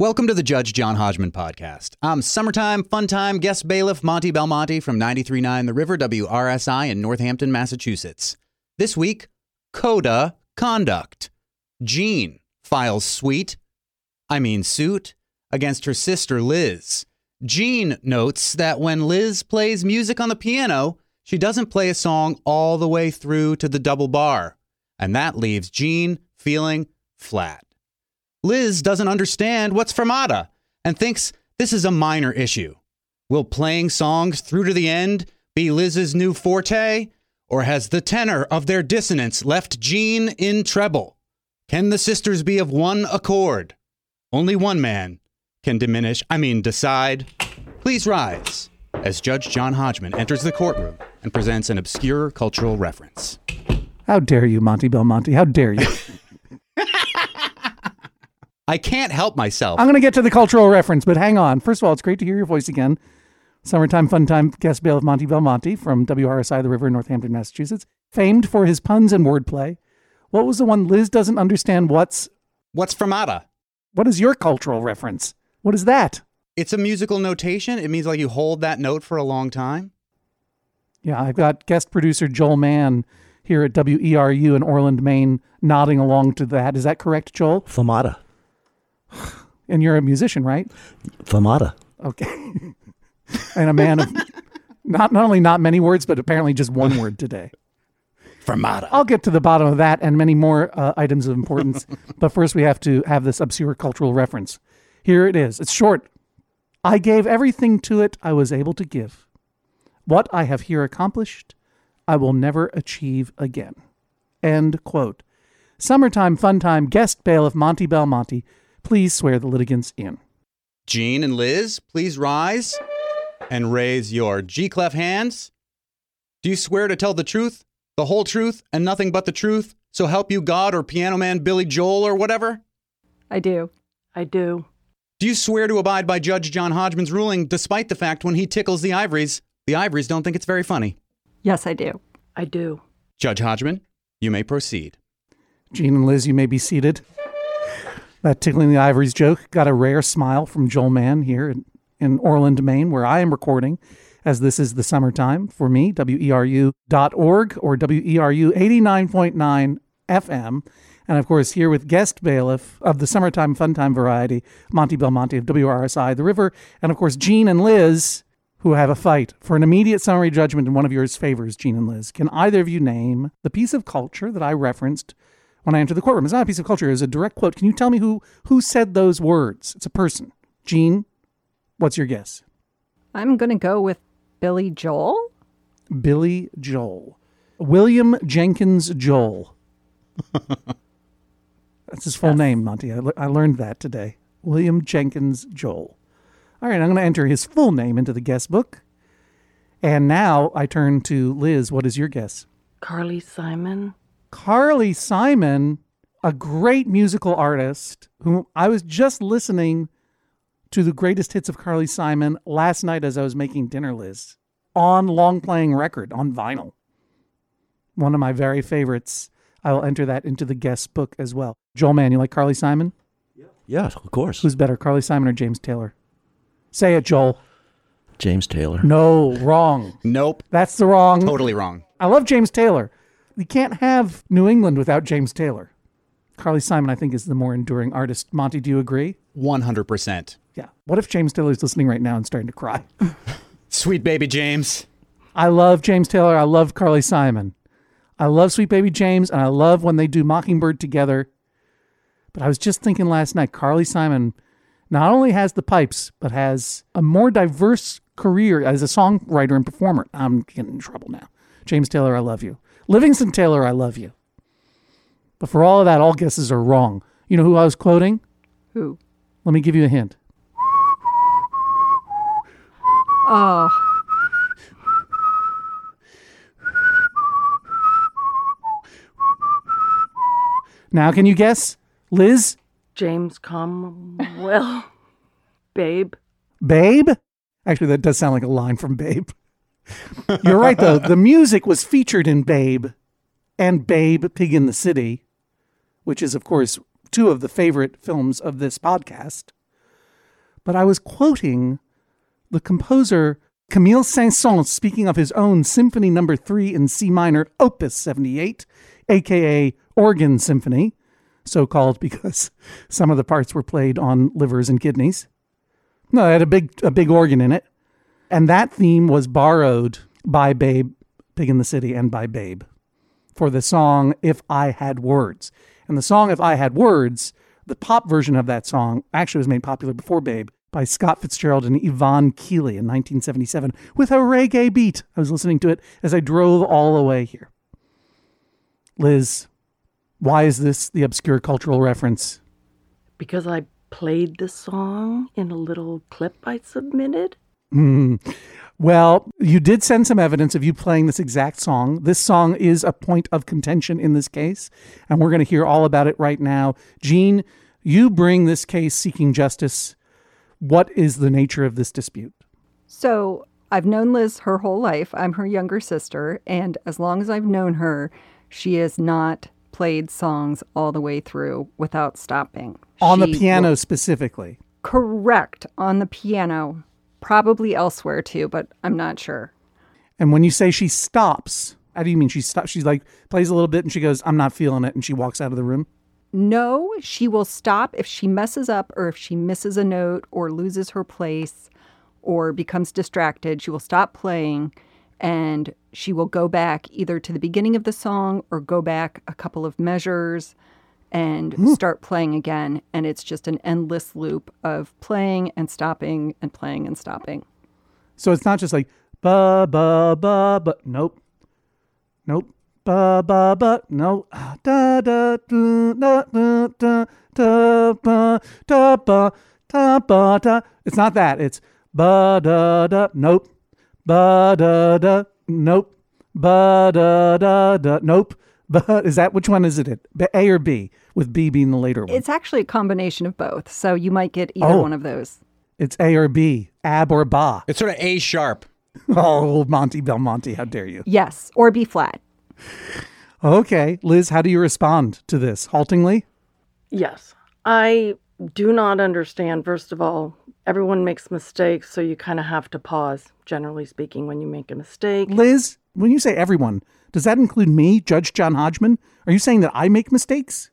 Welcome to the Judge John Hodgman podcast. I'm summertime fun time guest bailiff Monty Belmonte from 93.9 The River WRSI in Northampton, Massachusetts. This week, CODA conduct. Jean files suit, I mean suit, against her sister Liz. Jean notes that when Liz plays music on the piano, she doesn't play a song all the way through to the double bar, and that leaves Jean feeling flat. Liz doesn't understand what's fermata and thinks this is a minor issue. Will playing songs through to the end be Liz's new forte? Or has the tenor of their dissonance left Jean in treble? Can the sisters be of one accord? Only one man can diminish, I mean, decide. Please rise as Judge John Hodgman enters the courtroom and presents an obscure cultural reference. How dare you, Monty Belmonte? How dare you? I can't help myself. I'm going to get to the cultural reference, but hang on. First of all, it's great to hear your voice again. Summertime Fun Time guest bailiff Monty Belmonte from WRSI The River, Northampton, Massachusetts, famed for his puns and wordplay. What was the one Liz doesn't understand? What's What's fermata? what is your cultural reference? What is that? It's a musical notation. It means like you hold that note for a long time. Yeah, I've got guest producer Joel Mann here at WERU in Orland, Maine, nodding along to that. Is that correct, Joel? Famata. And you're a musician, right? Famata. Okay. and a man of not not only not many words, but apparently just one word today. Fermata. I'll get to the bottom of that and many more uh, items of importance. but first, we have to have this obscure cultural reference. Here it is. It's short. I gave everything to it I was able to give. What I have here accomplished, I will never achieve again. End quote. Summertime fun time guest bailiff Monty Belmonte, please swear the litigants in. Jean and Liz, please rise and raise your G clef hands. Do you swear to tell the truth, the whole truth, and nothing but the truth? So help you God or Piano Man Billy Joel or whatever? I do. I do. Do you swear to abide by Judge John Hodgman's ruling despite the fact when he tickles the ivories, the ivories don't think it's very funny? Yes, I do. I do. Judge Hodgman, you may proceed. Gene and Liz, you may be seated. That tickling the ivories joke got a rare smile from Joel Mann here in, in Orland, Maine, where I am recording, as this is the summertime for me, WERU.org or WERU 89.9 FM. And of course, here with guest bailiff of the summertime fun time variety, Monty Belmonte of WRSI The River, and of course, Gene and Liz, who have a fight for an immediate summary judgment in one of yours favors, Gene and Liz. Can either of you name the piece of culture that I referenced when I entered the courtroom? It's not a piece of culture, it's a direct quote. Can you tell me who who said those words? It's a person. Gene, what's your guess? I'm going to go with Billy Joel. Billy Joel. William Jenkins Joel. That's his full name, Monty. I, I learned that today. William Jenkins Joel. All right, I'm going to enter his full name into the guest book. And now I turn to Liz. What is your guess? Carly Simon. Carly Simon, a great musical artist whom I was just listening to the greatest hits of Carly Simon last night as I was making dinner, Liz, on long playing record, on vinyl. One of my very favorites. I will enter that into the guest book as well. Joel Mann, you like Carly Simon? Yes, of course. Who's better, Carly Simon or James Taylor? Say it, Joel. James Taylor. No, wrong. Nope. That's the wrong. Totally wrong. I love James Taylor. You can't have New England without James Taylor. Carly Simon, I think, is the more enduring artist. Monty, do you agree? 100%. Yeah. What if James Taylor's listening right now and starting to cry? Sweet baby James. I love James Taylor. I love Carly Simon. I love Sweet Baby James, and I love when they do Mockingbird together. But I was just thinking last night, Carly Simon not only has the pipes, but has a more diverse career as a songwriter and performer. I'm getting in trouble now. James Taylor, I love you. Livingston Taylor, I love you. But for all of that, all guesses are wrong. You know who I was quoting? Who? Let me give you a hint. Oh, Now, can you guess? Liz? James Cromwell. Babe. Babe? Actually, that does sound like a line from Babe. You're right, though. The music was featured in Babe and Babe, Pig in the City, which is, of course, two of the favorite films of this podcast. but I was quoting the composer Camille Saint-Saëns speaking of his own Symphony Number 3 in C minor, Opus 78, aka Organ Symphony, so called because some of the parts were played on livers and kidneys. No, it had a big a big organ in it. And that theme was borrowed by Babe, Pig in the City, and by Babe for the song If I Had Words. And the song If I Had Words, the pop version of that song actually was made popular before Babe by Scott Fitzgerald and Yvonne Keeley in 1977 with a reggae beat. I was listening to it as I drove all the way here. Liz, why is this the obscure cultural reference? Because I played the song in a little clip I submitted. Hmm. Well, you did send some evidence of you playing this exact song. This song is a point of contention in this case, and we're going to hear all about it right now. Gene, you bring this case seeking justice. What is the nature of this dispute? So I've known Liz her whole life. I'm her younger sister. And as long as I've known her, she has not played songs all the way through without stopping. On the piano will- specifically. correct. On the piano. Probably elsewhere too, but I'm not sure. And when you say she stops, how do you mean she stops? She's like plays a little bit and she goes, "I'm not feeling it," and she walks out of the room. No, she will stop if she messes up or if she misses a note or loses her place or becomes distracted. She will stop playing and she will go back either to the beginning of the song or go back a couple of measures and hmm. start playing again. And it's just an endless loop of playing and stopping and playing and stopping. So it's not just like ba ba ba ba. Nope, nope. Ba ba ba. No. Da da da da da da da ba da ba da ba da. It's not that. It's ba da da. Nope. Ba da da. Nope. Ba da da da. Nope. Ba, is that which one is it? A or B? With B being the later one. It's actually a combination of both. So you might get either Oh. one of those. It's A or B. Ab or ba. It's sort of A sharp. Oh, Monty Belmonte, how dare you? Yes, or B flat. Okay, Liz, how do you respond to this? Haltingly? Yes. I do not understand. First of all, everyone makes mistakes, so you kind of have to pause, generally speaking, when you make a mistake. Liz, when you say everyone, does that include me, Judge John Hodgman? Are you saying that I make mistakes?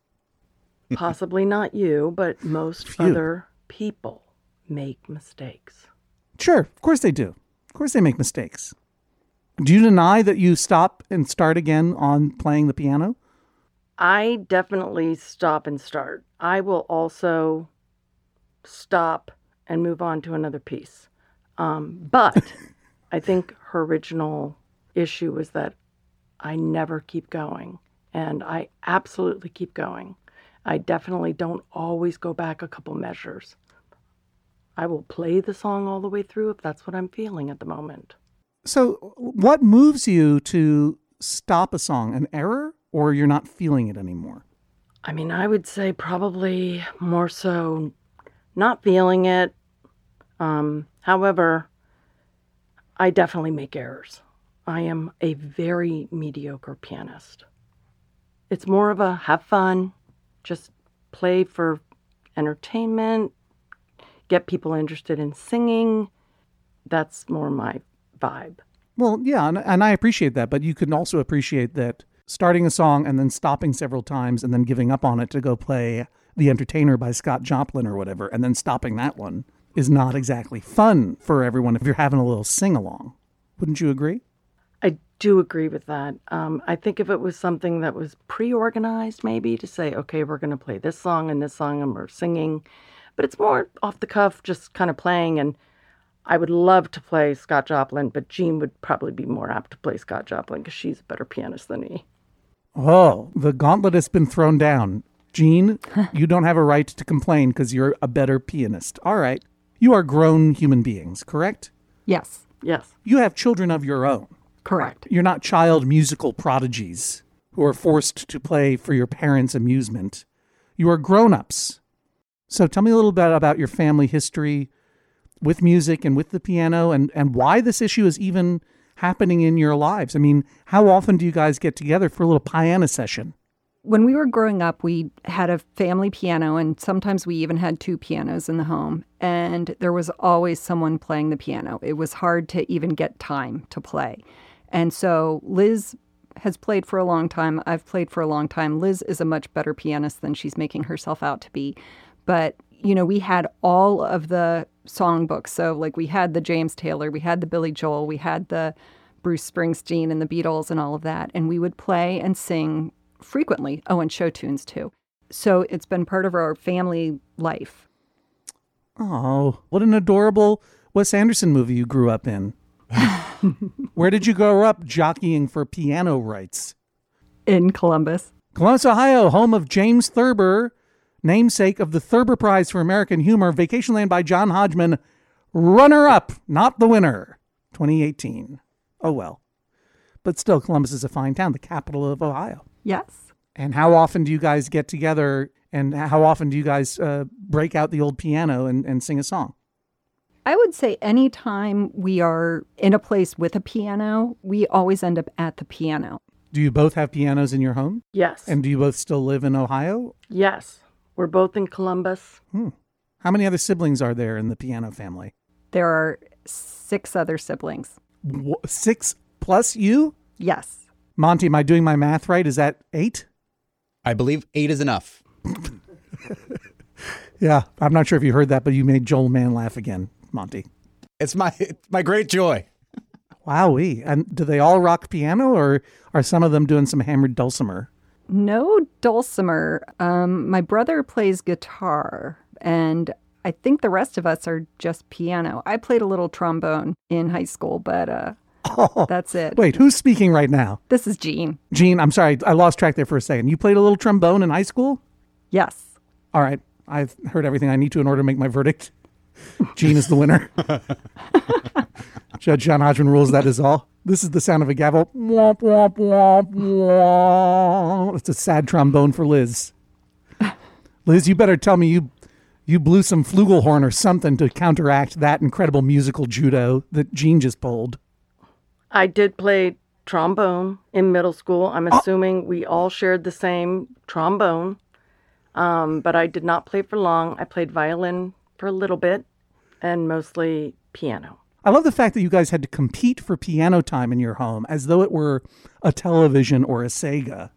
Possibly not you, but most Phew. other people make mistakes. Sure, of course they do. Of course they make mistakes. Do you deny that you stop and start again on playing the piano? I definitely stop and start. I will also stop and move on to another piece. Um, but I think her original issue was that I never keep going, and I absolutely keep going. I definitely don't always go back a couple measures. I will play the song all the way through if that's what I'm feeling at the moment. So, what moves you to stop a song? An error or you're not feeling it anymore? I mean, I would say probably more so not feeling it. Um, however, I definitely make errors. I am a very mediocre pianist. It's more of a have fun, just play for entertainment, get people interested in singing. That's more my vibe. Well, yeah, and, and I appreciate that, but you can also appreciate that starting a song and then stopping several times and then giving up on it to go play The Entertainer by Scott Joplin or whatever, and then stopping that one is not exactly fun for everyone if you're having a little sing along. Wouldn't you agree? I do agree with that. Um, I think if it was something that was pre organized, maybe to say, okay, we're going to play this song and this song and we're singing, but it's more off the cuff, just kind of playing. And I would love to play Scott Joplin, but Jean would probably be more apt to play Scott Joplin because she's a better pianist than me. Oh, the gauntlet has been thrown down. Jean, you don't have a right to complain because you're a better pianist. All right. You are grown human beings, correct? Yes, Yes. You have children of your own. Correct. You're not child musical prodigies who are forced to play for your parents' amusement. You are grown ups. So tell me a little bit about your family history with music and with the piano and, and why this issue is even happening in your lives. I mean, how often do you guys get together for a little piano session? when we were growing up, we had a family piano, and sometimes we even had two pianos in the home. And there was always someone playing the piano. It was hard to even get time to play. And so Liz has played for a long time. I've played for a long time. Liz is a much better pianist than she's making herself out to be. But, you know, we had all of the songbooks. So, like, we had the James Taylor, we had the Billy Joel, we had the Bruce Springsteen and the Beatles and all of that. And we would play and sing frequently. Oh, and show tunes too. So it's been part of our family life. Oh, what an adorable Wes Anderson movie you grew up in. Where did you grow up jockeying for piano rights? In Columbus. Columbus, Ohio, home of James Thurber, namesake of the Thurber Prize for American Humor, Vacationland by John Hodgman, runner up, not the winner, 2018. Oh well. But still, Columbus is a fine town, the capital of Ohio. Yes. And how often do you guys get together and how often do you guys uh, break out the old piano and, and sing a song? I would say anytime we are in a place with a piano, we always end up at the piano. Do you both have pianos in your home? Yes. And do you both still live in Ohio? yes. We're both in Columbus. Hmm. How many other siblings are there in the piano family? There are six other siblings. Wh- Six plus you? Yes. Monty, am I doing my math right? Is that eight? I believe eight is enough. Yeah. I'm not sure if you heard that, but you made Joel Mann laugh again, Monty. It's my it's my great joy. Wowee. And do they all rock piano or are some of them doing some hammered dulcimer? No dulcimer. Um, my brother plays guitar, and I think the rest of us are just piano. I played a little trombone in high school, but uh, that's it. Wait, who's speaking right now? This is Jean. Gene, I'm sorry. I lost track there for a second. You played a little trombone in high school? Yes. All right. I've heard everything I need to in order to make my verdict. Gene is the winner. Judge John Hodgman rules that is all. This is the sound of a gavel. Womp, womp, womp, womp. It's a sad trombone for Liz. Liz, you better tell me you you blew some flugelhorn or something to counteract that incredible musical judo that Gene just pulled. I did play trombone in middle school. I'm assuming we all shared the same trombone, um, but I did not play for long. I played violin for a little bit and mostly piano. I love the fact that you guys had to compete for piano time in your home as though it were a television or a Sega.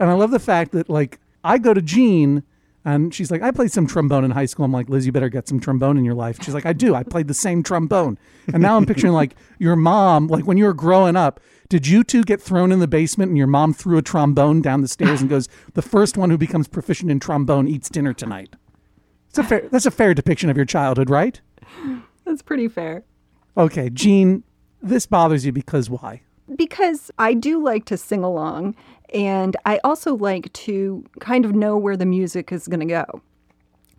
And I love the fact that, like, I go to Jean and she's like, I played some trombone in high school. I'm like, Liz, you better get some trombone in your life. She's like, I do. I played the same trombone. And now I'm picturing, like, your mom, like, when you were growing up, did you two get thrown in the basement and your mom threw a trombone down the stairs and goes, the first one who becomes proficient in trombone eats dinner tonight? It's a fair, that's a fair depiction of your childhood, right? That's pretty fair. Okay, Gene, this bothers you because why? Because I do like to sing along, and I also like to kind of know where the music is going to go.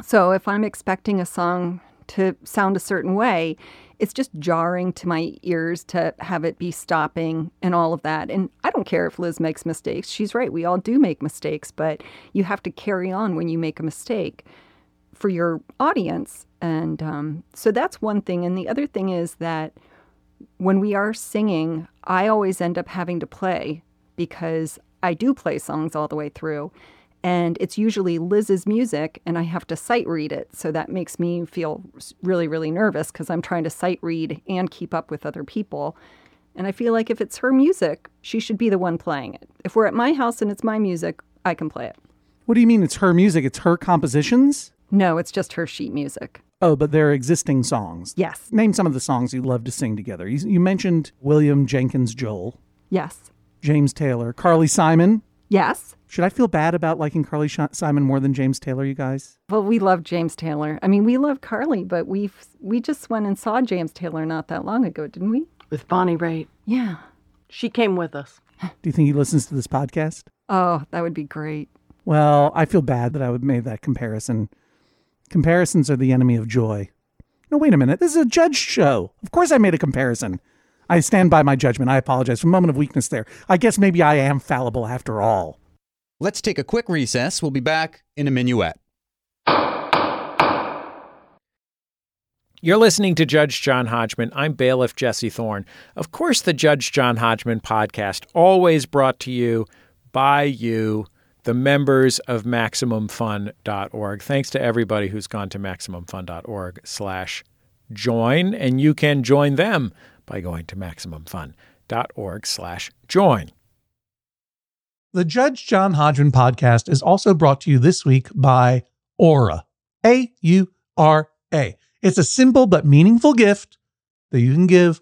So if I'm expecting a song to sound a certain way, it's just jarring to my ears to have it be stopping and all of that. And I don't care if Liz makes mistakes. She's right. We all do make mistakes, but you have to carry on when you make a mistake for your audience. And um, so that's one thing. And the other thing is that when we are singing, I always end up having to play because I do play songs all the way through. And it's usually Liz's music, and I have to sight read it. So that makes me feel really, really nervous because I'm trying to sight read and keep up with other people. And I feel like if it's her music, she should be the one playing it. If we're at my house and it's my music, I can play it. What do you mean it's her music? It's her compositions? No, it's just her sheet music. Oh, but they're existing songs. Yes. Name some of the songs you love to sing together. You, you mentioned William Jenkins Joel, Yes. James Taylor, Carly Simon. Yes. Should I feel bad about liking Carly Sh- Simon more than James Taylor, you guys? Well, we love James Taylor. I mean, we love Carly, but we we just went and saw James Taylor not that long ago, didn't we? With Bonnie Raitt. Yeah. She came with us. Do you think he listens to this podcast? Oh, that would be great. Well, I feel bad that I would make that comparison. Comparisons are the enemy of joy. No, wait a minute. This is a judge show. Of course I made a comparison. I stand by my judgment. I apologize for a moment of weakness there. I guess maybe I am fallible after all. Let's take a quick recess. We'll be back in a minuet. You're listening to Judge John Hodgman. I'm bailiff Jesse Thorn. Of course, the Judge John Hodgman podcast, always brought to you by you the members of MaximumFun.org. Thanks to everybody who's gone to MaximumFun.org slash join, and you can join them by going to MaximumFun.org slash join. The Judge John Hodgman podcast is also brought to you this week by Aura. A U R A. It's a simple but meaningful gift that you can give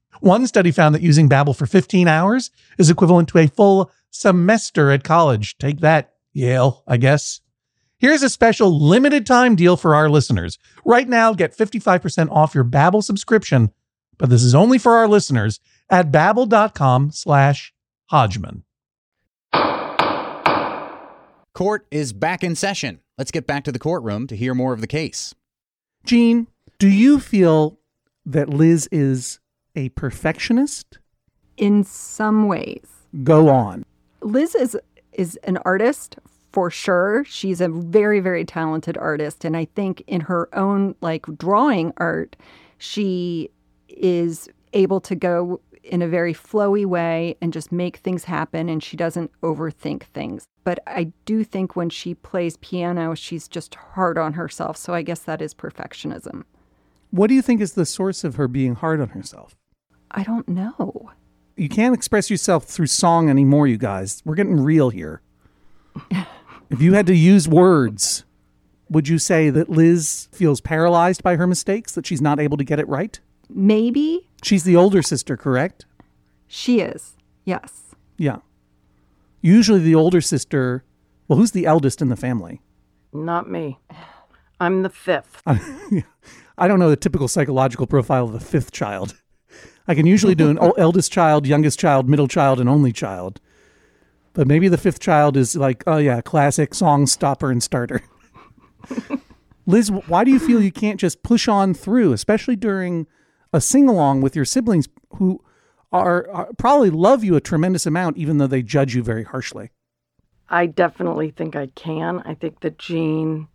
One study found that using Babbel for 15 hours is equivalent to a full semester at college. Take that, Yale, I guess. Here's a special limited time deal for our listeners. Right now, get 55% off your Babbel subscription, but this is only for our listeners at babbel.com slash Hodgman. Court is back in session. Let's get back to the courtroom to hear more of the case. Gene, do you feel that Liz is a perfectionist? In some ways. Go on. Liz is is an artist for sure. She's a very very talented artist and I think in her own like drawing art she is able to go in a very flowy way and just make things happen and she doesn't overthink things. But I do think when she plays piano she's just hard on herself. So I guess that is perfectionism. What do you think is the source of her being hard on herself? I don't know. You can't express yourself through song anymore, you guys. We're getting real here. if you had to use words, would you say that Liz feels paralyzed by her mistakes, that she's not able to get it right? Maybe. She's the older sister, correct? She is. Yes. Yeah. Usually the older sister, well, who's the eldest in the family? Not me. I'm the fifth. I don't know the typical psychological profile of the fifth child. I can usually do an eldest child, youngest child, middle child, and only child. But maybe the fifth child is like, oh yeah, classic song stopper and starter. Liz, why do you feel you can't just push on through, especially during a sing along with your siblings who are, are, probably love you a tremendous amount, even though they judge you very harshly? I definitely think I can. I think that Jean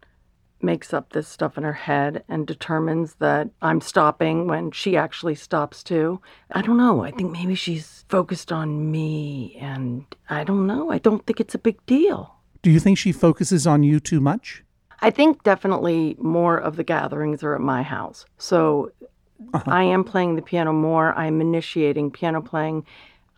makes up this stuff in her head and determines that I'm stopping when she actually stops too. I don't know. I think maybe she's focused on me and I don't know. I don't think it's a big deal. Do you think she focuses on you too much? I think definitely more of the gatherings are at my house. So uh-huh. I am playing the piano more. I'm initiating piano playing.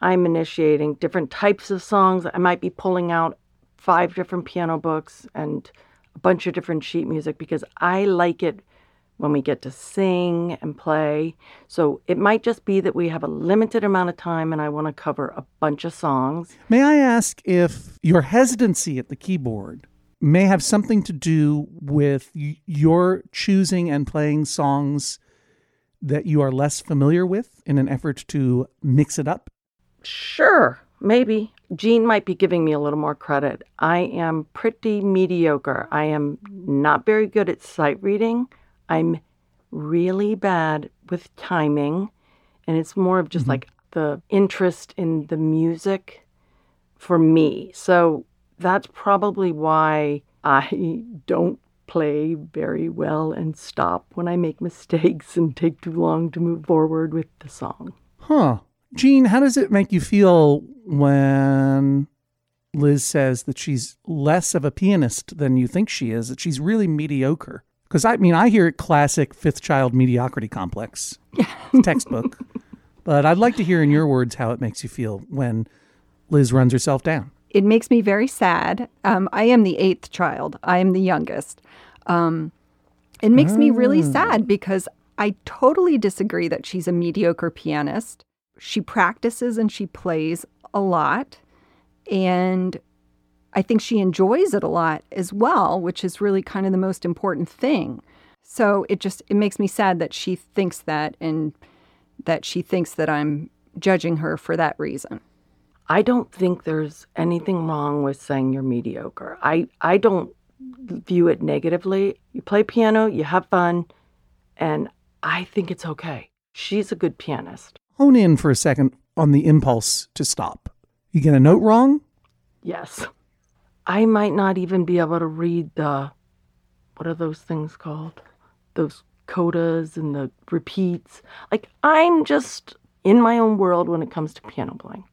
I'm initiating different types of songs. I might be pulling out five different piano books and a bunch of different sheet music because I like it when we get to sing and play. So it might just be that we have a limited amount of time and I want to cover a bunch of songs. May I ask if your hesitancy at the keyboard may have something to do with your choosing and playing songs that you are less familiar with in an effort to mix it up? Sure, maybe. Jean might be giving me a little more credit. I am pretty mediocre. I am not very good at sight reading. I'm really bad with timing. And it's more of just mm-hmm. like the interest in the music for me. So that's probably why I don't play very well and stop when I make mistakes and take too long to move forward with the song. Huh. Gene, how does it make you feel when Liz says that she's less of a pianist than you think she is, that she's really mediocre? Because I mean, I hear it classic fifth child mediocrity complex textbook. But I'd like to hear in your words how it makes you feel when Liz runs herself down. It makes me very sad. Um, I am the eighth child. I am the youngest. Um, it makes me really sad because I totally disagree that she's a mediocre pianist. She practices and she plays a lot. And I think she enjoys it a lot as well, which is really kind of the most important thing. So it just it makes me sad that she thinks that and that she thinks that I'm judging her for that reason. I don't think there's anything wrong with saying you're mediocre. I, I don't view it negatively. You play piano, you have fun, and I think it's okay. She's a good pianist. Hone in for a second on the impulse to stop. You get a note wrong? Yes. I might not even be able to read the, what are those things called? Those codas and the repeats. Like, I'm just in my own world when it comes to piano playing.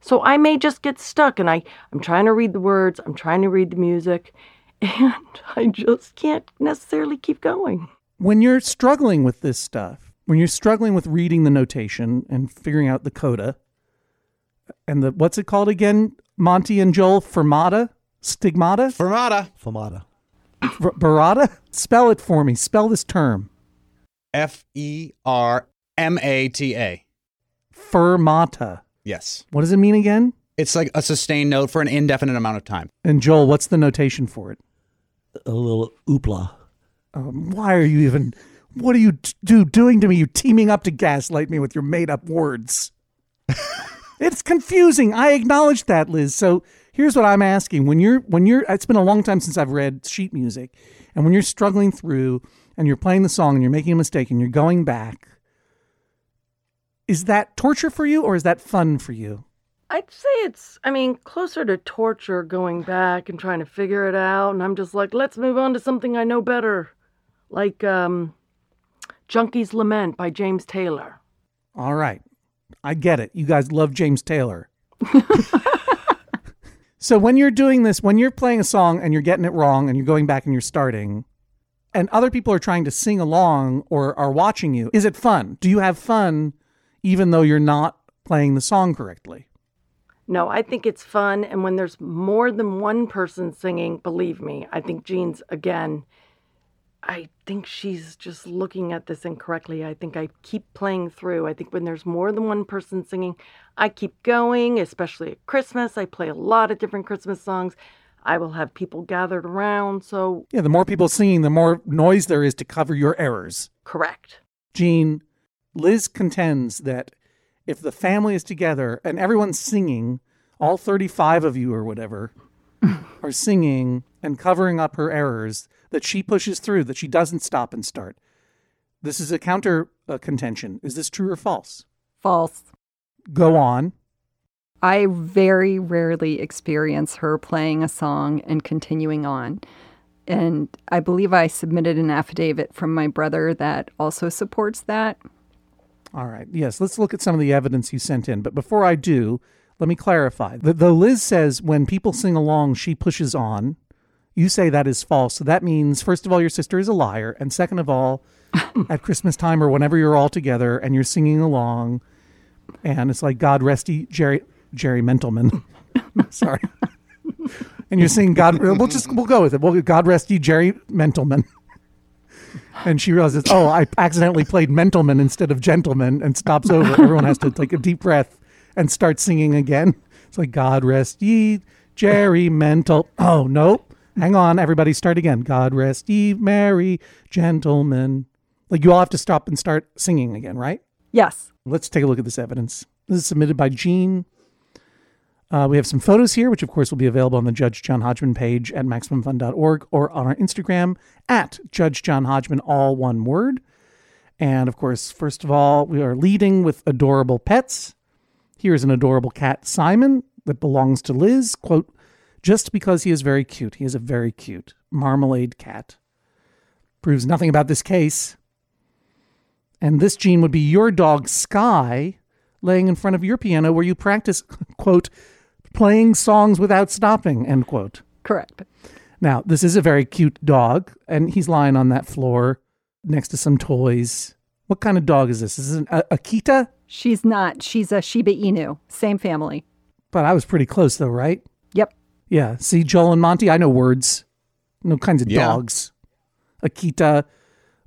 So I may just get stuck and I, I'm trying to read the words, I'm trying to read the music, and I just can't necessarily keep going. When you're struggling with this stuff, when you're struggling with reading the notation and figuring out the coda, and the what's it called again? Monty and Joel fermata, stigmata, Fermata. fermata, Ver- barata. Spell it for me. Spell this term. F E R M A T A. Fermata. Yes. What does it mean again? It's like a sustained note for an indefinite amount of time. And Joel, what's the notation for it? A little oopla. Um, why are you even? What are you do doing to me? You teaming up to gaslight me with your made up words. it's confusing. I acknowledge that, Liz. So here's what I'm asking: when you're when you're, it's been a long time since I've read sheet music, and when you're struggling through and you're playing the song and you're making a mistake and you're going back, is that torture for you or is that fun for you? I'd say it's, I mean, closer to torture going back and trying to figure it out. And I'm just like, let's move on to something I know better. Like um, Junkie's Lament by James Taylor. All right. I get it. You guys love James Taylor. so when you're doing this, when you're playing a song and you're getting it wrong and you're going back and you're starting, and other people are trying to sing along or are watching you, is it fun? Do you have fun even though you're not playing the song correctly? No, I think it's fun. And when there's more than one person singing, believe me, I think Jean's, again, I think she's just looking at this incorrectly. I think I keep playing through. I think when there's more than one person singing, I keep going, especially at Christmas. I play a lot of different Christmas songs. I will have people gathered around. So, Yeah, the more people singing, the more noise there is to cover your errors. correct. Gene, Liz contends that if the family is together and everyone's singing, all 35 of you or whatever are singing and covering up her errors, that she pushes through, that she doesn't stop and start. This is a counter uh, contention. Is this true or false? False. Go on. I very rarely experience her playing a song and continuing on. And I believe I submitted an affidavit from my brother that also supports that. All right. Yes, let's look at some of the evidence you sent in. But before I do, let me clarify. The, though Liz says when people sing along, she pushes on You say that is false. So that means, first of all, your sister is a liar. And second of all, at Christmas time or whenever you're all together and you're singing along, and it's like God rest ye Jerry Jerry Mentalman. Sorry. and you're singing God we'll just we'll go with it. We'll God rest ye Jerry Mentalman. And she realizes, oh, I accidentally played Mentalman instead of Gentleman and stops over. Everyone has to take a deep breath and start singing again. It's like God rest ye Jerry Mental. Oh, nope. Hang on, everybody start again. God rest ye merry gentlemen. Like you all have to stop and start singing again, right? Yes. Let's take a look at this evidence. This is submitted by Jean. Uh, we have some photos here, which of course will be available on the Judge John Hodgman page at MaximumFun.org or on our Instagram at Judge John Hodgman, all one word. And of course, first of all, we are leading with adorable pets. Here's an adorable cat, Simon, that belongs to Liz. Quote, just because he is very cute. He is a very cute marmalade cat. Proves nothing about this case. And this gene would be your dog, Sky, laying in front of your piano where you practice, quote, playing songs without stopping, end quote. Correct. Now, this is a very cute dog, and he's lying on that floor next to some toys. What kind of dog is this? Is it an Akita? She's not. She's a Shiba Inu. Same family. But I was pretty close, though, right? Yeah. See, Joel and Monty, I know words. No kinds of Yeah. dogs. Akita,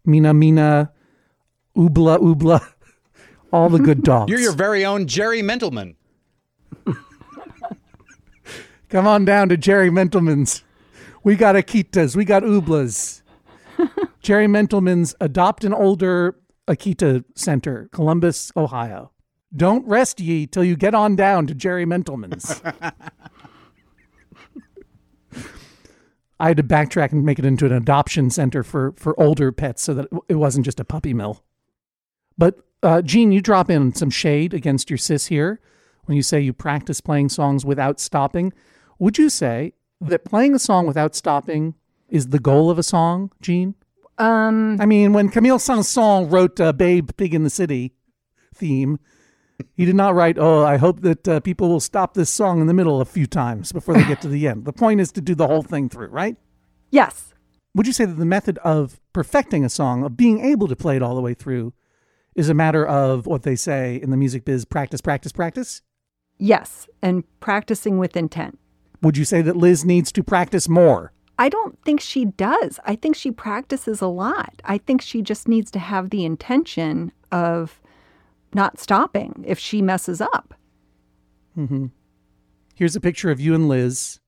Mina Mina, Ubla Ubla. All the good dogs. You're your very own Jerry Mentelman. Come on down to Jerry Mentelman's. We got Akitas. We got Ublas. Jerry Mentelman's Adopt an Older Akita Center, Columbus, Ohio. Don't rest ye till you get on down to Jerry Mentalman's. I had to backtrack and make it into an adoption center for, for older pets so that it wasn't just a puppy mill. But, uh, Gene, you drop in some shade against your sis here when you say you practice playing songs without stopping. Would you say that playing a song without stopping is the goal of a song, Gene? Um, I mean, when Camille Saint-Saëns wrote uh, "Babe, Pig in the City" theme, he did not write, "Oh, I hope that uh, people will stop this song in the middle a few times before they get to the end." The point is to do the whole thing through, right? yes. Would you say that the method of perfecting a song, of being able to play it all the way through, is a matter of what they say in the music biz: practice, practice, practice? Yes. And practicing with intent. Would you say that Liz needs to practice more? I don't think she does. I think she practices a lot. I think she just needs to have the intention of not stopping if she messes up. Mm-hmm. Here's a picture of you and Liz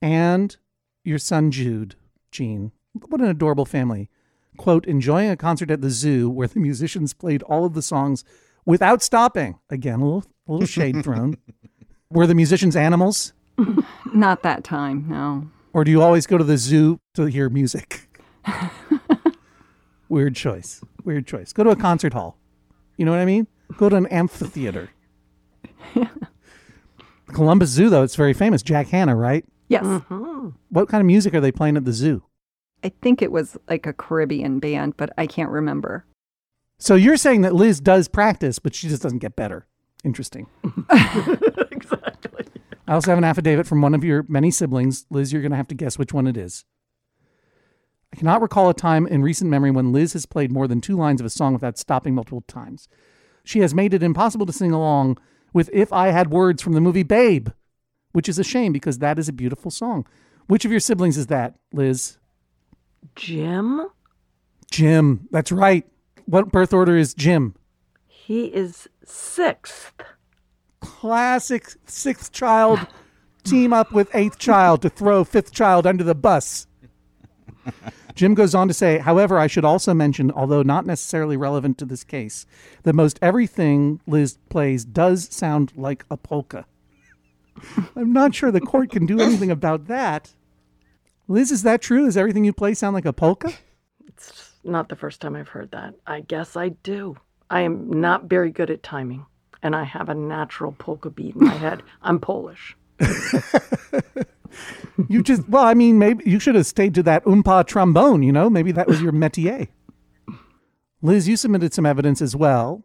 and your son Jude, Gene. What an adorable family. Quote, enjoying a concert at the zoo where the musicians played all of the songs without stopping. Again, a little, a little shade thrown. Were the musicians animals? Not that time, no. Or do you always go to the zoo to hear music? Weird choice. Weird choice. Go to a concert hall. You know what I mean? Go to an amphitheater. Columbus Zoo, though, it's very famous. Jack Hanna, right? Yes. Mm-hmm. What kind of music are they playing at the zoo? I think it was like a Caribbean band, but I can't remember. So you're saying that Liz does practice, but she just doesn't get better. Interesting. exactly. I also have an affidavit from one of your many siblings. Liz, you're going to have to guess which one it is. I cannot recall a time in recent memory when Liz has played more than two lines of a song without stopping multiple times. She has made it impossible to sing along with If I Had Words from the movie Babe, which is a shame because that is a beautiful song. Which of your siblings is that, Liz? Jim, Jim. That's right. What birth order is Jim? he is sixth. classic sixth child team up with eighth child to throw fifth child under the bus. Jim goes on to say, however, I should also mention, although not necessarily relevant to this case, that most everything Liz plays does sound like a polka. I'm not sure the court can do anything about that. Liz, is that true? Does everything you play sound like a polka? It's not the first time I've heard that. I guess I do. I am not very good at timing, and I have a natural polka beat in my head. I'm Polish. You just, well, I mean, maybe you should have stayed to that umpa trombone, you know? Maybe that was your métier. Liz, you submitted some evidence as well.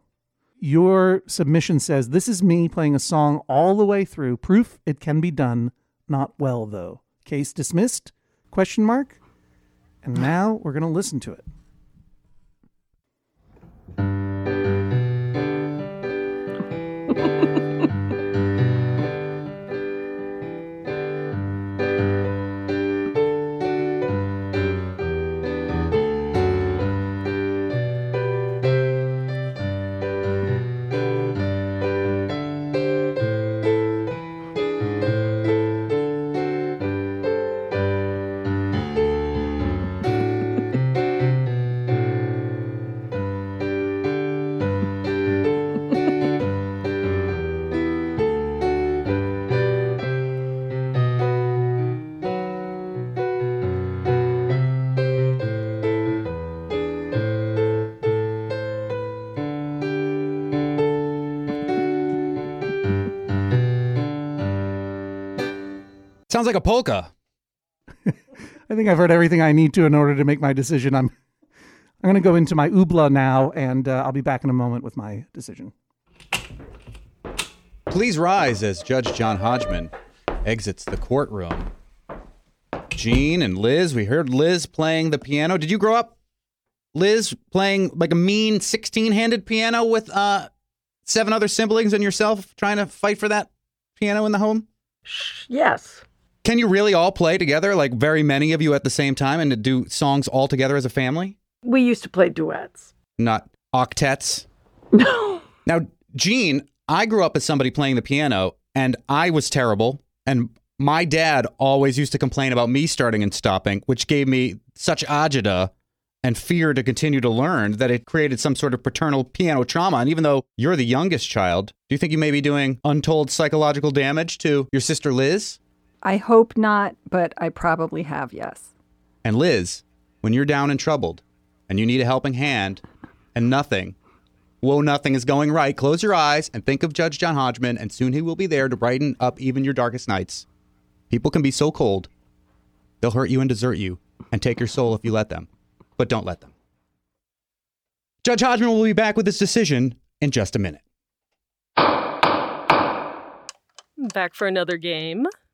Your submission says, This is me playing a song all the way through. Proof it can be done. Not well, though. Case dismissed. Question mark. And now we're going to listen to it. Sounds like a polka. I think I've heard everything I need to in order to make my decision. I'm I'm going to go into my oobla now, and uh, I'll be back in a moment with my decision. Please rise as Judge John Hodgman exits the courtroom. Gene and Liz, we heard Liz playing the piano. Did you grow up, Liz, playing like a mean 16 handed piano with uh, seven other siblings and yourself trying to fight for that piano in the home? Yes. Can you really all play together, like very many of you at the same time, and to do songs all together as a family? We used to play duets. Not octets? No. Now, Gene, I grew up as somebody playing the piano, and I was terrible. And my dad always used to complain about me starting and stopping, which gave me such agita and fear to continue to learn that it created some sort of paternal piano trauma. And even though you're the youngest child, do you think you may be doing untold psychological damage to your sister Liz? I hope not, but I probably have, yes. And Liz, when you're down and troubled and you need a helping hand and nothing, whoa, nothing is going right, close your eyes and think of Judge John Hodgman, and soon he will be there to brighten up even your darkest nights. People can be so cold, they'll hurt you and desert you and take your soul if you let them, but don't let them. Judge Hodgman will be back with his decision in just a minute. Back for another game.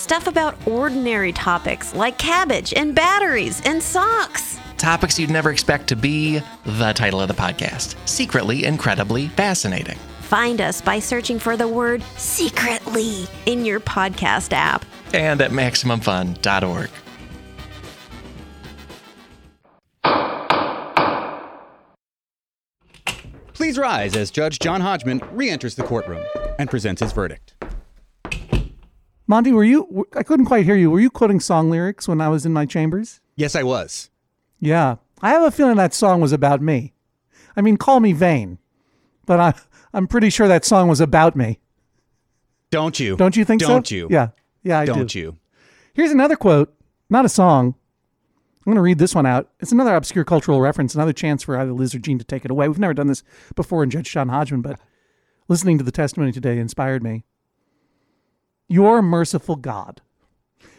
Stuff about ordinary topics like cabbage and batteries and socks. Topics you'd never expect to be the title of the podcast Secretly Incredibly Fascinating. Find us by searching for the word secretly in your podcast app. And at MaximumFun.org. Please rise as Judge John Hodgman re enters the courtroom and presents his verdict. Monty, were you? I couldn't quite hear you. Were you quoting song lyrics when I was in my chambers? Yes, I was. Yeah, I have a feeling that song was about me. I mean, call me vain, but I, I'm pretty sure that song was about me. Don't you? Don't you think so? Don't you? Yeah, yeah, I Don't do. you? Here's another quote, not a song. I'm going to read this one out. It's another obscure cultural reference, another chance for either Liz or Gene to take it away. We've never done this before in Judge John Hodgman, but listening to the testimony today inspired me. Your merciful God.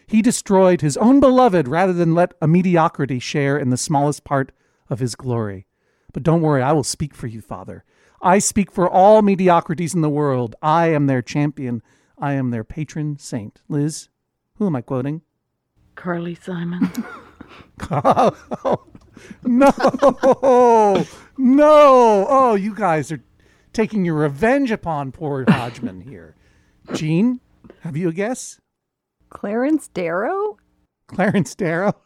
He destroyed his own beloved rather than let a mediocrity share in the smallest part of his glory. But don't worry, I will speak for you, Father. I speak for all mediocrities in the world. I am their champion. I am their patron saint. Liz, who am I quoting? Carly Simon. Oh, no, no. Oh, you guys are taking your revenge upon poor Hodgman here. Gene, have you a guess? Clarence Darrow? Clarence Darrow.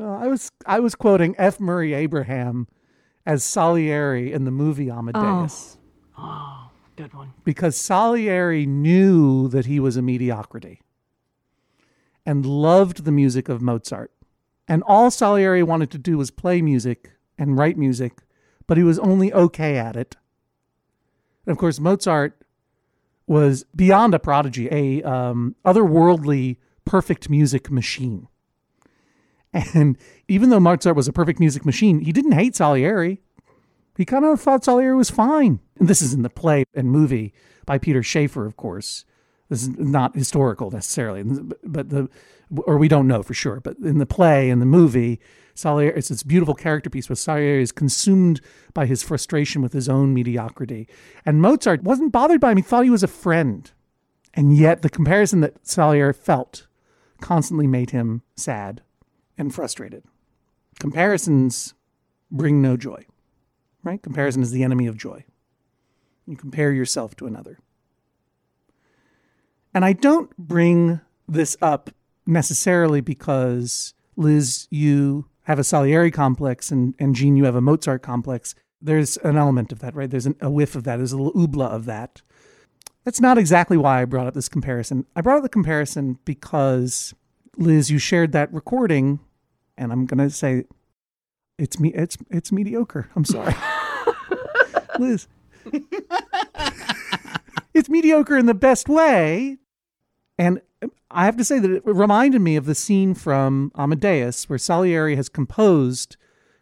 Uh, I was I was quoting F. Murray Abraham as Salieri in the movie Amadeus Oh, good one. because Salieri knew that he was a mediocrity and loved the music of Mozart. And all Salieri wanted to do was play music and write music, but he was only okay at it. And of course, Mozart was beyond a prodigy, a um, otherworldly, perfect music machine. And even though Mozart was a perfect music machine, he didn't hate Salieri. He kind of thought Salieri was fine. And this is in the play and movie by Peter Shaffer, of course. This is not historical necessarily, but the or we don't know for sure. But in the play and the movie, Salieri it's this beautiful character piece where Salieri is consumed by his frustration with his own mediocrity, and Mozart wasn't bothered by him. He thought he was a friend, and yet the comparison that Salieri felt constantly made him sad and frustrated. Comparisons bring no joy, right? Comparison is the enemy of joy. You compare yourself to another. And I don't bring this up necessarily because, Liz, you have a Salieri complex and, and Gene, you have a Mozart complex. There's an element of that, right? There's an, a whiff of that. There's a little oobla of that. That's not exactly why I brought up this comparison. I brought up the comparison because, Liz, you shared that recording, and I'm going to say it's me. It's it's mediocre. I'm sorry, Liz. it's mediocre in the best way. And I have to say that it reminded me of the scene from Amadeus where Salieri has composed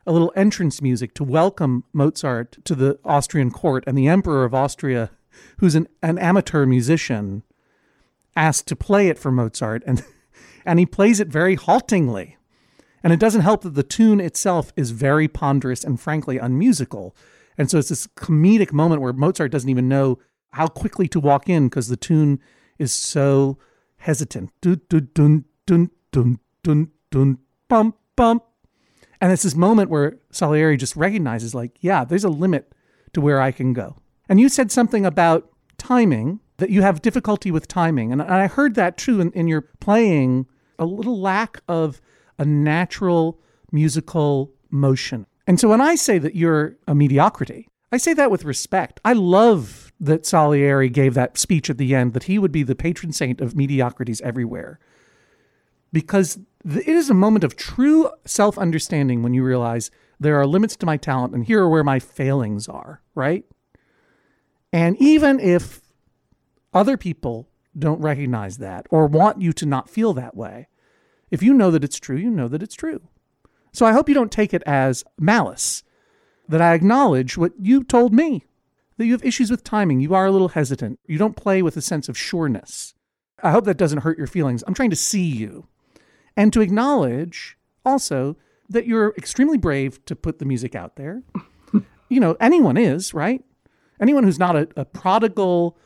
a little entrance music to welcome Mozart to the Austrian court. And the Emperor of Austria, who's an, an amateur musician, asked to play it for Mozart. And, and he plays it very haltingly. And it doesn't help that the tune itself is very ponderous and frankly unmusical. And so it's this comedic moment where Mozart doesn't even know how quickly to walk in because the tune is so hesitant. Dun dun dun dun dun dun dun bump bump. And it's this moment where Salieri just recognizes, like, yeah, there's a limit to where I can go. And you said something about timing, that you have difficulty with timing. And I heard that too in, in your playing, a little lack of a natural musical motion. And so when I say that you're a mediocrity, I say that with respect. I love that Salieri gave that speech at the end that he would be the patron saint of mediocrities everywhere. Because it is a moment of true self understanding when you realize there are limits to my talent and here are where my failings are, right? And even if other people don't recognize that or want you to not feel that way, if you know that it's true, you know that it's true. So I hope you don't take it as malice, that I acknowledge what you told me, that you have issues with timing. You are a little hesitant. You don't play with a sense of sureness. I hope that doesn't hurt your feelings. I'm trying to see you and to acknowledge also that you're extremely brave to put the music out there. you know, anyone is, right? Anyone who's not a, a prodigal,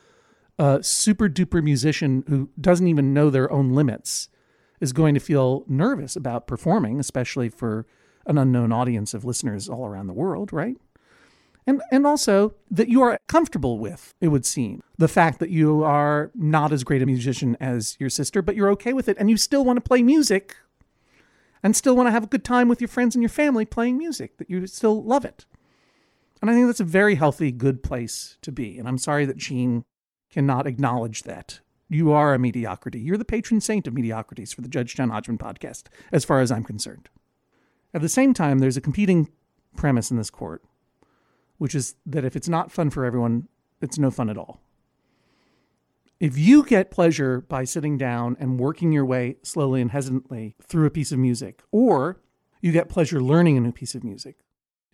uh, super duper musician who doesn't even know their own limits is going to feel nervous about performing, especially for an unknown audience of listeners all around the world, right? And and also that you are comfortable with, it would seem, the fact that you are not as great a musician as your sister, but you're okay with it and you still want to play music and still want to have a good time with your friends and your family playing music, that you still love it. And I think that's a very healthy, good place to be. And I'm sorry that Gene cannot acknowledge that. You are a mediocrity. You're the patron saint of mediocrities for the Judge John Hodgman podcast, as far as I'm concerned. At the same time, there's a competing premise in this court, which is that if it's not fun for everyone, it's no fun at all. If you get pleasure by sitting down and working your way slowly and hesitantly through a piece of music, or you get pleasure learning a new piece of music,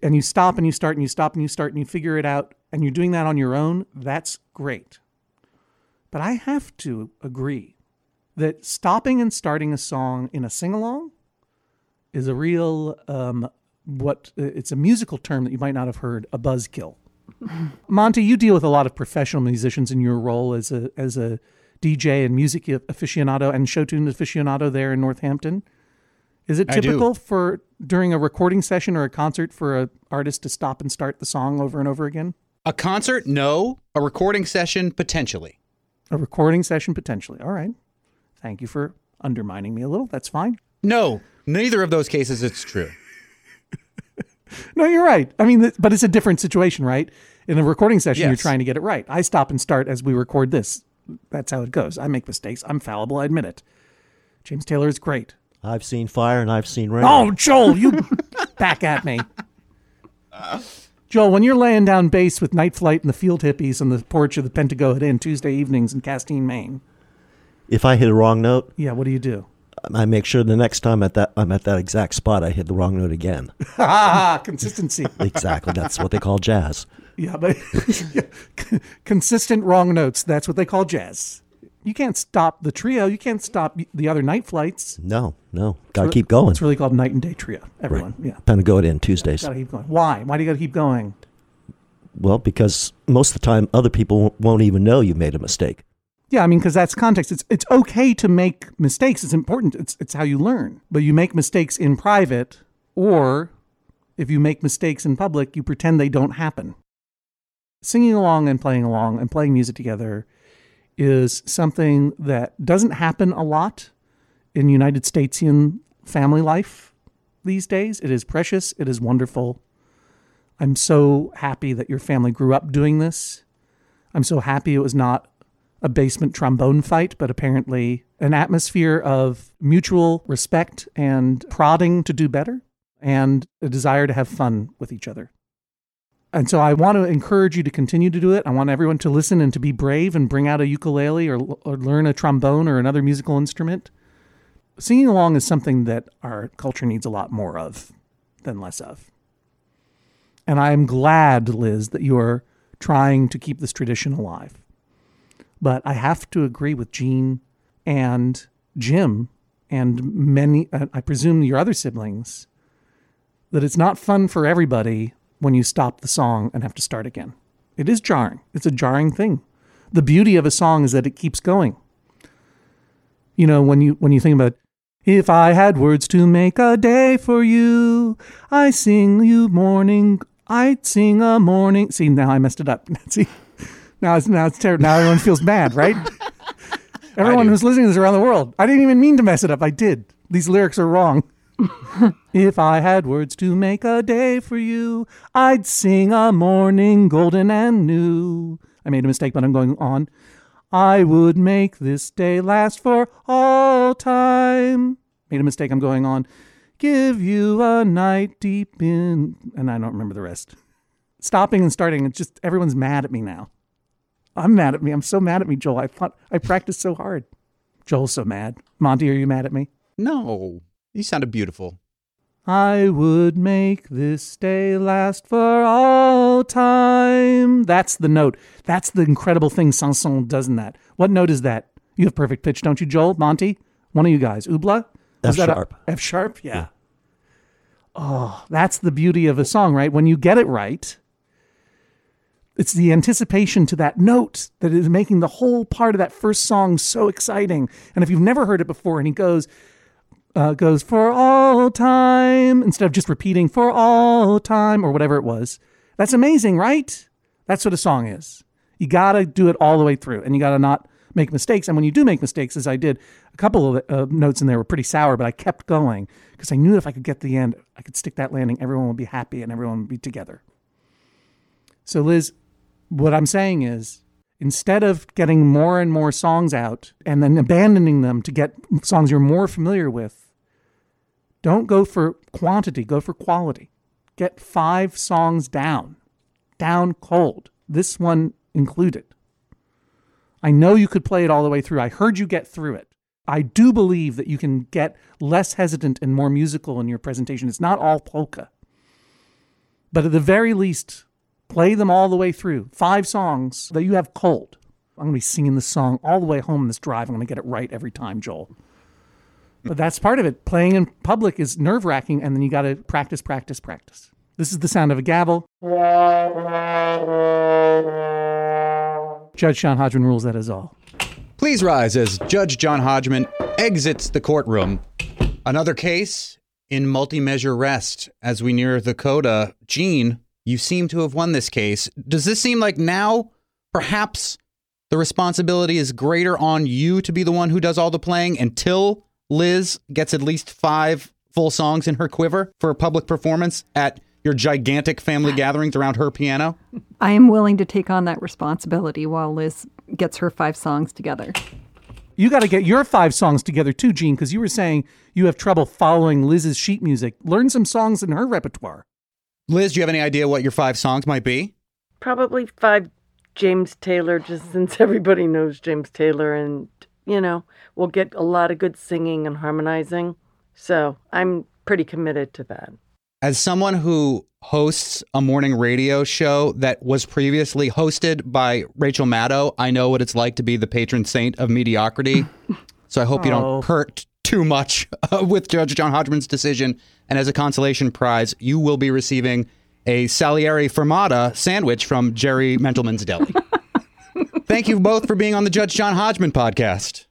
and you stop and you start and you stop and you start and you figure it out, and you're doing that on your own, that's great. But I have to agree that stopping and starting a song in a sing along is a real um, what uh, it's a musical term that you might not have heard a buzzkill. Monty, you deal with a lot of professional musicians in your role as a as a DJ and music aficionado and show tune aficionado there in Northampton. Is it typical for during a recording session or a concert for an artist to stop and start the song over and over again? A concert? No. A recording session? Potentially. A recording session potentially. All right. Thank you for undermining me a little. That's fine. No. Neither of those cases it's true. No, you're right. I mean, but it's a different situation, right? In a recording session, you're trying to get it right. I stop and start as we record this. That's how it goes. I make mistakes. I'm fallible. I admit it. James Taylor is great. I've seen fire and I've seen rain. Oh, Joel, you back at me. Joel, when you're laying down bass with Night Flight and the Field Hippies on the porch of the Pentagoet Inn Tuesday evenings in Castine, Maine, If I hit a wrong note, yeah, what do you do? I make sure the next time at that I'm at that exact spot, I hit the wrong note again. Consistency. exactly. That's what they call jazz. Yeah, but yeah. consistent wrong notes. That's what they call jazz. You can't stop the trio. You can't stop the other night flights. No, no. Got to keep going. It's really called night and day trio. Everyone, yeah, Pentagoet Inn Tuesdays. gotta keep going. Why? Why do you gotta keep going? Well, because most of the time, other people won't- won't even know you made a mistake. Yeah, I mean, because that's context. It's it's okay to make mistakes. It's important. It's it's how you learn. But you make mistakes in private, or if you make mistakes in public, you pretend they don't happen. Singing along and playing along and playing music together is something that doesn't happen a lot in United Statesian family life these days. It is precious. It is wonderful. I'm so happy that your family grew up doing this. I'm so happy it was not a basement trombone fight, but apparently an atmosphere of mutual respect and prodding to do better and a desire to have fun with each other. And so I want to encourage you to continue to do it. I want everyone to listen and to be brave and bring out a ukulele or, or learn a trombone or another musical instrument. Singing along is something that our culture needs a lot more of than less of. And I'm glad, Liz, that you're trying to keep this tradition alive. But I have to agree with Gene and Jim and many, uh, I presume your other siblings, that it's not fun for everybody when you stop the song and have to start again. It is jarring. It's a jarring thing. The beauty of a song is that it keeps going. You know, when you when you think about if I had words to make a day for you, I sing you morning, I'd sing a morning. See, now I messed it up. See, now it's now it's terrible. Now everyone feels bad, right? Everyone who's listening to this around the world. I didn't even mean to mess it up. I did. These lyrics are wrong. if I had words to make a day for you, I'd sing a morning golden and new. I made a mistake, but I'm going on. I would make this day last for all time. Made a mistake, I'm going on. Give you a night deep in. And I don't remember the rest. Stopping and starting, it's just everyone's mad at me now. I'm mad at me. I'm so mad at me, Joel. I thought I practiced so hard. Joel's so mad. Monty, are you mad at me? No. You sounded beautiful. I would make this day last for all time. That's the note. That's the incredible thing Saint-Saëns does in that. What note is that? You have perfect pitch, don't you, Joel? Monty? One of you guys. Ubla? Was F that a- sharp. F sharp? Yeah. Oh, that's the beauty of a song, right? When you get it right, it's the anticipation to that note that is making the whole part of that first song so exciting. And if you've never heard it before, and he goes, uh, goes for all time instead of just repeating for all time or whatever it was. That's amazing, right? That's what a song is. You got to do it all the way through and you got to not make mistakes. And when you do make mistakes, as I did, a couple of uh, notes in there were pretty sour, but I kept going because I knew if I could get the end, I could stick that landing, everyone would be happy and everyone would be together. So, Liz, what I'm saying is instead of getting more and more songs out and then abandoning them to get songs you're more familiar with, don't go for quantity, go for quality. Get five songs down, down cold. This one included. I know you could play it all the way through. I heard you get through it. I do believe that you can get less hesitant and more musical in your presentation. It's not all polka. But at the very least, play them all the way through. Five songs that you have cold. I'm going to be singing this song all the way home in this drive. I'm going to get it right every time, Joel. But that's part of it. Playing in public is nerve wracking, and then you got to practice, practice, practice. This is the sound of a gavel. Judge John Hodgman rules that is all. Please rise as Judge John Hodgman exits the courtroom. Another case in multi measure rest as we near the coda. Gene, You seem to have won this case. Does this seem like now perhaps the responsibility is greater on you to be the one who does all the playing until Liz gets at least five full songs in her quiver for a public performance at your gigantic family gatherings around her piano? I am willing to take on that responsibility while Liz gets her five songs together. You got to get your five songs together too, Gene, because you were saying you have trouble following Liz's sheet music. Learn some songs in her repertoire. Liz, do you have any idea what your five songs might be? Probably five James Taylor, just since everybody knows James Taylor, and you know, we'll get a lot of good singing and harmonizing. So I'm pretty committed to that. As someone who hosts a morning radio show that was previously hosted by Rachel Maddow, I know what it's like to be the patron saint of mediocrity. so I hope you Oh. don't hurt too much uh, with Judge John Hodgman's decision. And as a consolation prize, you will be receiving a Salieri Fermata sandwich from Jerry Mentelman's Deli. Thank you both for being on the Judge John Hodgman podcast.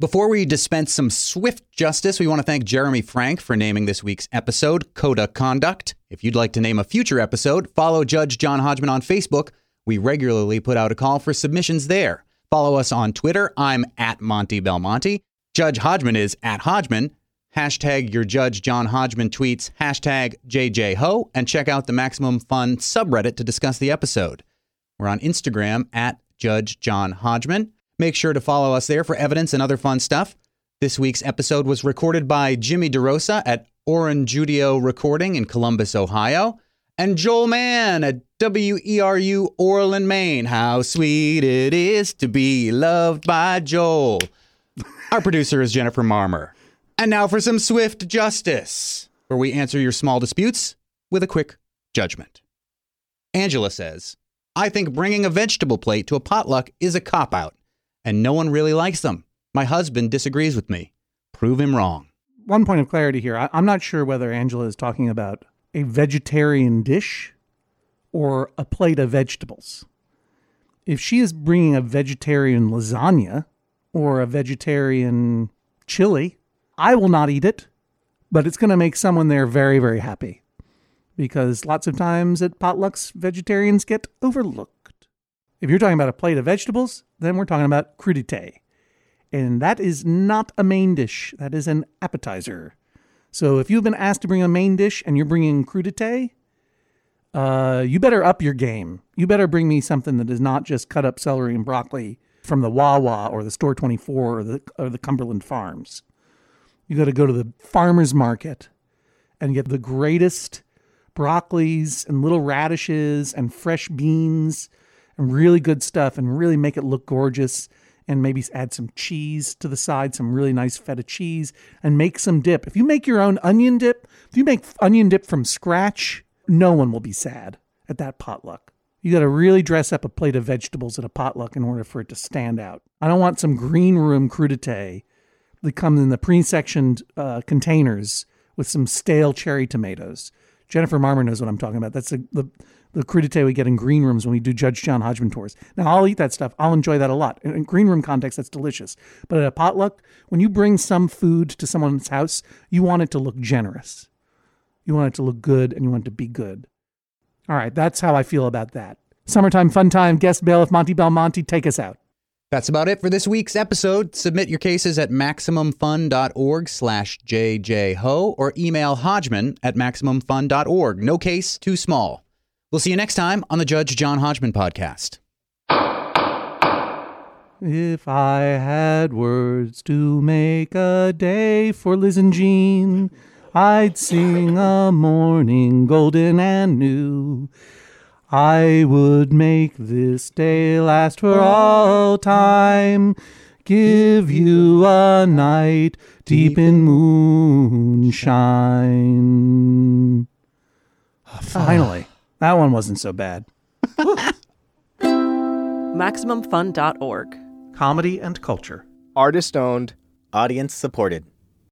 Before we dispense some swift justice, we want to thank Jeremy Frank for naming this week's episode Coda Conduct. If you'd like to name a future episode, follow Judge John Hodgman on Facebook. We regularly put out a call for submissions there. Follow us on Twitter. I'm at Monty Belmonte. Judge Hodgman is at Hodgman. Hashtag your Judge John Hodgman tweets, hashtag JJHo, and check out the Maximum Fun subreddit to discuss the episode. We're on Instagram at Judge John Hodgman. Make sure to follow us there for evidence and other fun stuff. This week's episode was recorded by Jimmy DeRosa at Oranjudio Recording in Columbus, Ohio, and Joel Mann at WERU Orland, Maine. How sweet it is to be loved by Joel. Our producer is Jennifer Marmer. And now for some swift justice, where we answer your small disputes with a quick judgment. Angela says, I think bringing a vegetable plate to a potluck is a cop out, and no one really likes them. My husband disagrees with me. Prove him wrong. One point of clarity here. I, I'm not sure whether Angela is talking about a vegetarian dish or a plate of vegetables. If she is bringing a vegetarian lasagna or a vegetarian chili, I will not eat it, but it's going to make someone there very, very happy. Because lots of times at potlucks, vegetarians get overlooked. If you're talking about a plate of vegetables, then we're talking about crudité. And that is not a main dish, that is an appetizer. So if you've been asked to bring a main dish and you're bringing crudité, uh, you better up your game. You better bring me something that is not just cut up celery and broccoli from the Wawa or the Store 24 or the, or the Cumberland Farms. You got to go to the farmer's market and get the greatest broccolis and little radishes and fresh beans and really good stuff and really make it look gorgeous and maybe add some cheese to the side, some really nice feta cheese, and make some dip. If you make your own onion dip, if you make onion dip from scratch, no one will be sad at that potluck. You got to really dress up a plate of vegetables at a potluck in order for it to stand out. I don't want some green room crudité that come in the pre-sectioned uh, containers with some stale cherry tomatoes. Jennifer Marmer knows what I'm talking about. That's the, the, the crudité we get in green rooms when we do Judge John Hodgman tours. Now, I'll eat that stuff. I'll enjoy that a lot. In, in green room context, that's delicious. But at a potluck, when you bring some food to someone's house, you want it to look generous. You want it to look good and you want it to be good. All right, that's how I feel about that. Summertime fun time. Guest bailiff Monty Belmonte, take us out. That's about it for this week's episode. Submit your cases at MaximumFun.org slash JJHo or email Hodgman at MaximumFun.org. No case too small. We'll see you next time on the Judge John Hodgman podcast. If I had words to make a day for Liz and Gene, I'd sing a morning golden and new. I would make this day last for all time. Give you a night deep in moonshine. Ah, finally, that one wasn't so bad. MaximumFun.org. Comedy and culture. Artist owned. Audience supported.